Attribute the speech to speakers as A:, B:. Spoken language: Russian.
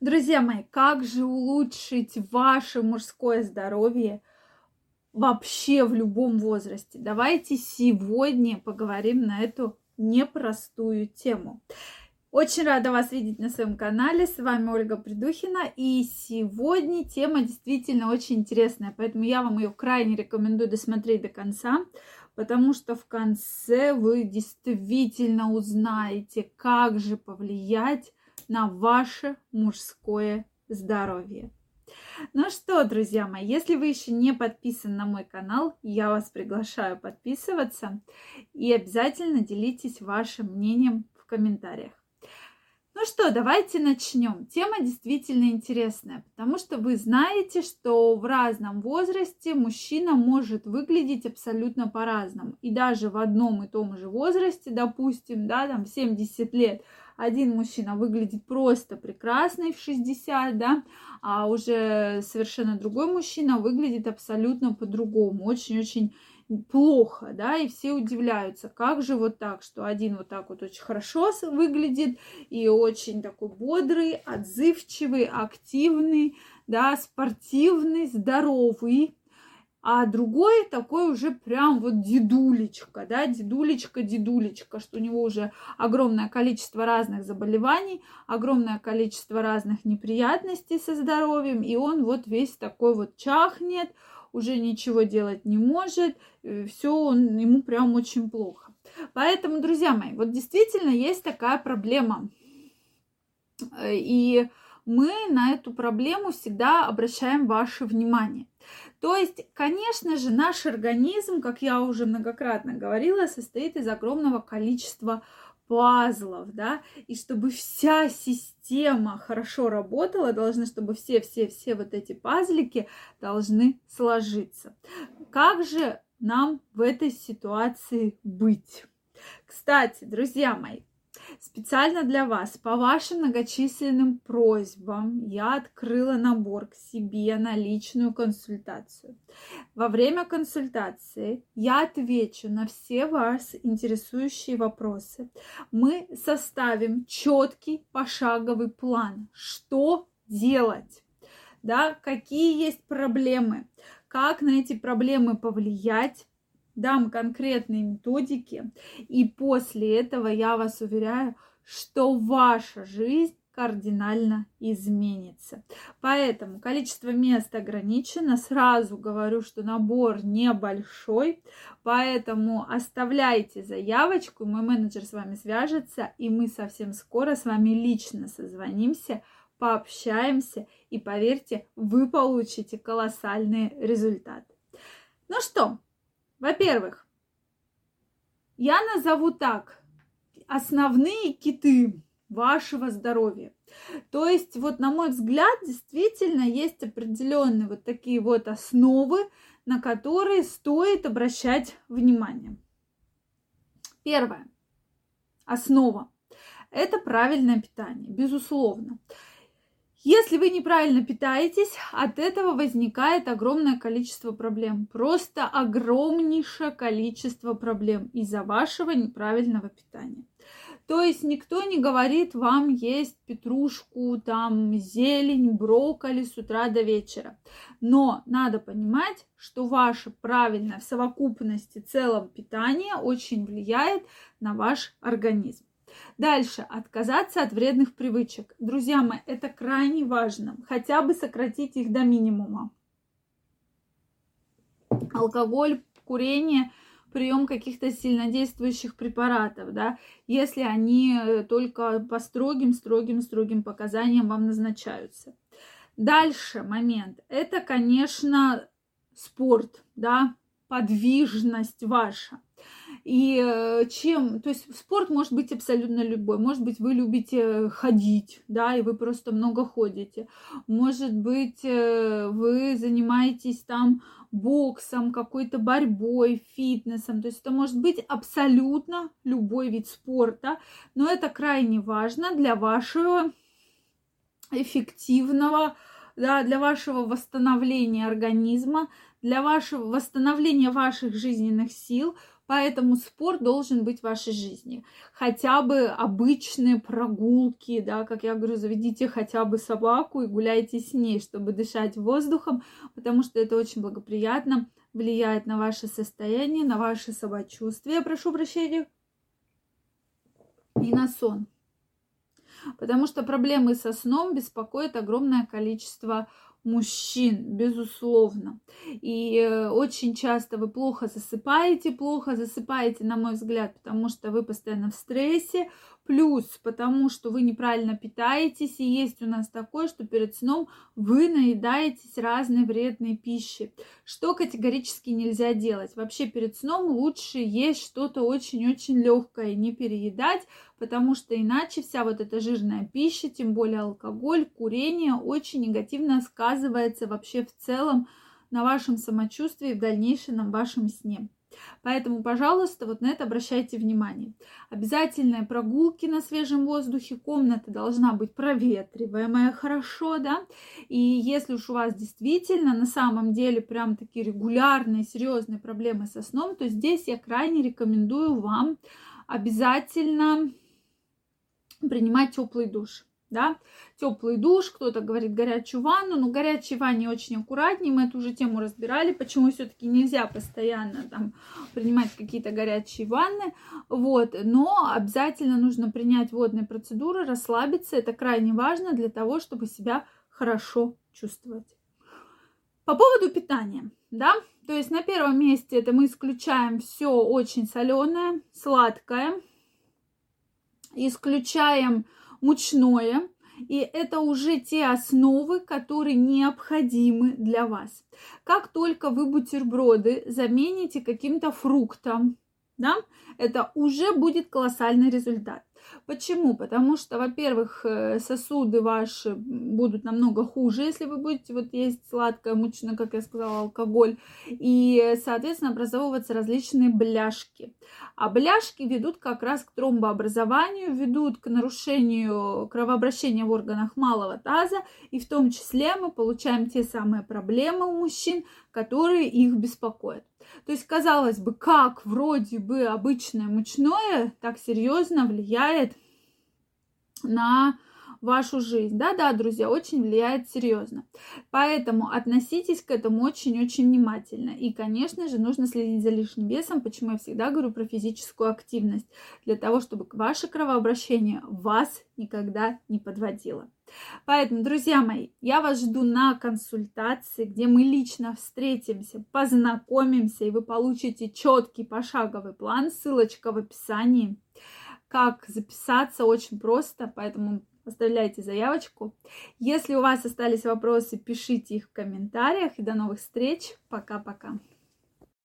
A: Друзья мои, как же улучшить ваше мужское здоровье вообще в любом возрасте? Давайте сегодня поговорим на эту непростую тему. Очень рада вас видеть на своем канале. С вами Ольга Придухина. И сегодня тема действительно очень интересная, поэтому я вам ее крайне рекомендую досмотреть до конца, потому что в конце вы действительно узнаете, как же повлиять на ваше мужское здоровье. Ну что, друзья мои, если вы еще не подписаны на мой канал, я вас приглашаю подписываться и обязательно делитесь вашим мнением в комментариях. Ну что, давайте начнем. Тема действительно интересная, потому что вы знаете, что в разном возрасте мужчина может выглядеть абсолютно по-разному. И даже в одном и том же возрасте, допустим, да, там 70 лет, один мужчина выглядит просто прекрасный в 60, да, а уже совершенно другой мужчина выглядит абсолютно по-другому, очень-очень плохо, да, и все удивляются, как же вот так, что один вот так вот очень хорошо выглядит и очень такой бодрый, отзывчивый, активный, да, спортивный, здоровый, а другой такой уже прям вот дедулечка, да, дедулечка, дедулечка, что у него уже огромное количество разных заболеваний, огромное количество разных неприятностей со здоровьем, и он вот весь такой вот чахнет, уже ничего делать не может, э, все он, ему прям очень плохо. Поэтому, друзья мои, вот действительно есть такая проблема. Э, и мы на эту проблему всегда обращаем ваше внимание. То есть, конечно же, наш организм, как я уже многократно говорила, состоит из огромного количества пазлов, да, и чтобы вся система хорошо работала, должны, чтобы все-все-все вот эти пазлики должны сложиться. Как же нам в этой ситуации быть? Кстати, друзья мои, Специально для вас, по вашим многочисленным просьбам, я открыла набор к себе на личную консультацию. Во время консультации я отвечу на все вас интересующие вопросы. Мы составим четкий пошаговый план, что делать, да, какие есть проблемы, как на эти проблемы повлиять, дам конкретные методики, и после этого я вас уверяю, что ваша жизнь кардинально изменится. Поэтому количество мест ограничено. Сразу говорю, что набор небольшой, поэтому оставляйте заявочку, мой менеджер с вами свяжется, и мы совсем скоро с вами лично созвонимся, пообщаемся, и поверьте, вы получите колоссальные результаты. Ну что, во-первых, я назову так основные киты вашего здоровья. То есть, вот на мой взгляд, действительно есть определенные вот такие вот основы, на которые стоит обращать внимание. Первое. Основа. Это правильное питание, безусловно. Если вы неправильно питаетесь, от этого возникает огромное количество проблем. Просто огромнейшее количество проблем из-за вашего неправильного питания. То есть никто не говорит вам есть петрушку, там зелень, брокколи с утра до вечера. Но надо понимать, что ваше правильное в совокупности целом питание очень влияет на ваш организм. Дальше. Отказаться от вредных привычек. Друзья мои, это крайне важно. Хотя бы сократить их до минимума. Алкоголь, курение, прием каких-то сильнодействующих препаратов, да, если они э, только по строгим, строгим, строгим показаниям вам назначаются. Дальше момент. Это, конечно, спорт, да, подвижность ваша. И э, чем, то есть спорт может быть абсолютно любой. Может быть, вы любите ходить, да, и вы просто много ходите. Может быть, э, вы занимаетесь там боксом, какой-то борьбой, фитнесом. То есть это может быть абсолютно любой вид спорта, но это крайне важно для вашего эффективного, да, для вашего восстановления организма, для вашего восстановления ваших жизненных сил, Поэтому спорт должен быть в вашей жизни. Хотя бы обычные прогулки, да, как я говорю, заведите хотя бы собаку и гуляйте с ней, чтобы дышать воздухом, потому что это очень благоприятно влияет на ваше состояние, на ваше самочувствие, прошу прощения, и на сон. Потому что проблемы со сном беспокоит огромное количество мужчин, безусловно. И э, очень часто вы плохо засыпаете, плохо засыпаете, на мой взгляд, потому что вы постоянно в стрессе, плюс потому что вы неправильно питаетесь, и есть у нас такое, что перед сном вы наедаетесь разной вредной пищей, что категорически нельзя делать. Вообще перед сном лучше есть что-то очень-очень легкое, не переедать, потому что иначе вся вот эта жирная пища, тем более алкоголь, курение, очень негативно сказывается вообще в целом на вашем самочувствии в дальнейшем вашем сне. Поэтому, пожалуйста, вот на это обращайте внимание. Обязательные прогулки на свежем воздухе, комната должна быть проветриваемая хорошо, да. И если уж у вас действительно на самом деле прям такие регулярные, серьезные проблемы со сном, то здесь я крайне рекомендую вам обязательно принимать теплый душ да, теплый душ, кто-то говорит горячую ванну, но горячей ванне очень аккуратнее, мы эту уже тему разбирали, почему все-таки нельзя постоянно там принимать какие-то горячие ванны, вот, но обязательно нужно принять водные процедуры, расслабиться, это крайне важно для того, чтобы себя хорошо чувствовать. По поводу питания, да, то есть на первом месте это мы исключаем все очень соленое, сладкое, исключаем мучное. И это уже те основы, которые необходимы для вас. Как только вы бутерброды замените каким-то фруктом, да, это уже будет колоссальный результат. Почему? Потому что, во-первых, э, сосуды ваши будут намного хуже, если вы будете вот есть сладкое, мучное, как я сказала, алкоголь, и, соответственно, образовываться различные бляшки. А бляшки ведут как раз к тромбообразованию, ведут к нарушению кровообращения в органах малого таза, и в том числе мы получаем те самые проблемы у мужчин, которые их беспокоят. То есть, казалось бы, как вроде бы обычное мучное так серьезно влияет на вашу жизнь. Да-да, друзья, очень влияет серьезно. Поэтому относитесь к этому очень-очень внимательно. И, конечно же, нужно следить за лишним весом, почему я всегда говорю про физическую активность, для того, чтобы ваше кровообращение вас никогда не подводило. Поэтому, друзья мои, я вас жду на консультации, где мы лично встретимся, познакомимся, и вы получите четкий пошаговый план, ссылочка в описании. Как записаться, очень просто, поэтому оставляйте заявочку. Если у вас остались вопросы, пишите их в комментариях. И до новых встреч. Пока-пока.